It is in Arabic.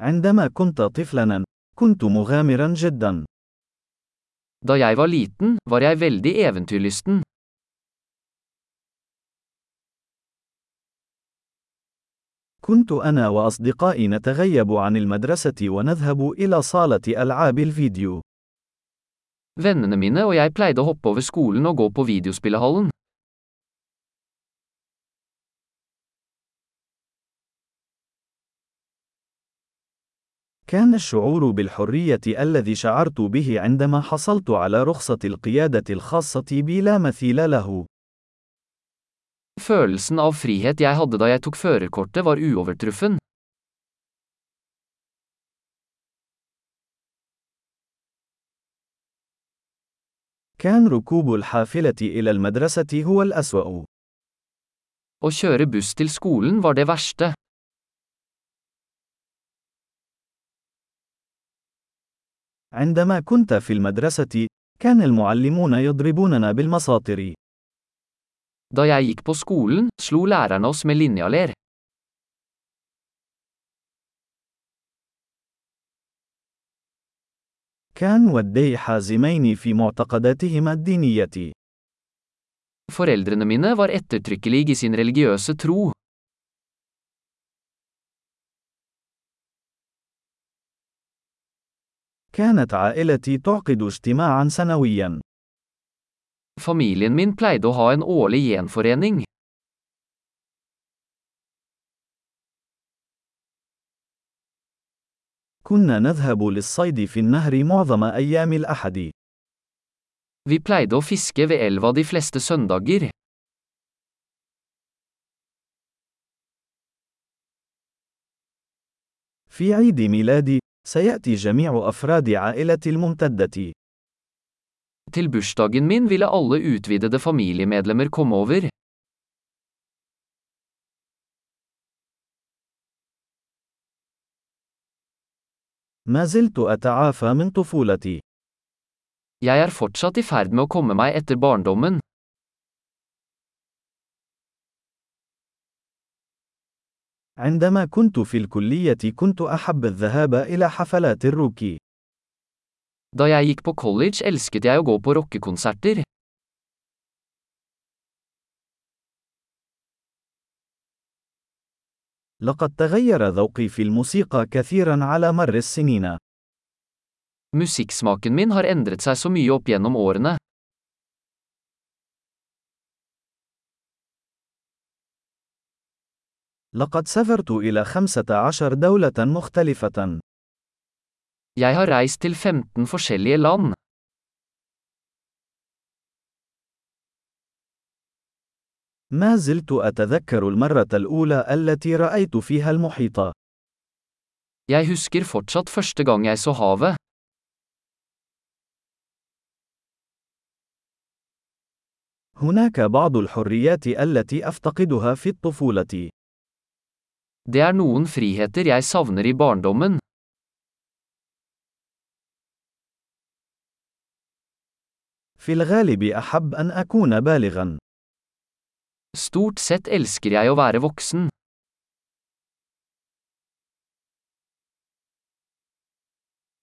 عندما كنت طفلاً، كنت مغامراً جداً. Da jeg var liten, var jeg veldig eventyrlysten. كنت أنا وأصدقائي نتغيب عن المدرسة ونذهب إلى صالة ألعاب الفيديو. Vennene mine og jeg pleide å hoppe over skolen og gå på videospillehallen. كان الشعور بالحرية الذي شعرت به عندما حصلت على رخصة القيادة الخاصة بي لا مثيل له. Følelsen av frihet jeg hadde da jeg tok førerkortet var uovertruffen. كان ركوب الحافلة إلى المدرسة هو الأسوأ. Å kjøre buss til skolen var det verste. عندما كنت في المدرسة، كان المعلمون يضربوننا بالمساطر. Da jeg gikk på skolen, slo lærerne oss med linjaler. كان والدي حازمين في معتقداتهما الدينية. Foreldrene mine var ettertrykkelig i sin religiøse tro. كانت عائلتي تعقد اجتماعا سنويا. Familien min pleide å ha en årlig gjenforening. كنا نذهب للصيد في النهر معظم أيام الأحد. Vi pleide å fiske ved elva de fleste søndager. في عيد ميلادي، سيأتي جميع أفراد عائلتي الممتدة. Til bursdagen min ville alle utvidede familiemedlemmer komme over. ما زلت أتعافى من طفولتي. Jeg er fortsatt i ferd med å komme meg etter barndommen. عندما كنت في الكلية كنت أحب الذهاب إلى حفلات الروكي. Da jeg gikk på college elsket jeg å gå på rockekonserter. لقد تغير ذوقي في الموسيقى كثيرا على مر السنين. Musikksmaken min har endret seg så mye opp gjennom årene. لقد سافرت إلى 15 دولة مختلفة. Jeg har reist til 15 forskjellige land. ما زلت أتذكر المرة الأولى التي رأيت فيها المحيط. Jeg husker fortsatt første gang jeg så havet. هناك بعض الحريات التي أفتقدها في الطفولة. Det er noen friheter jeg savner i barndommen. في الغالب أحب أن أكون بالغا. Stort sett elsker jeg å være voksen.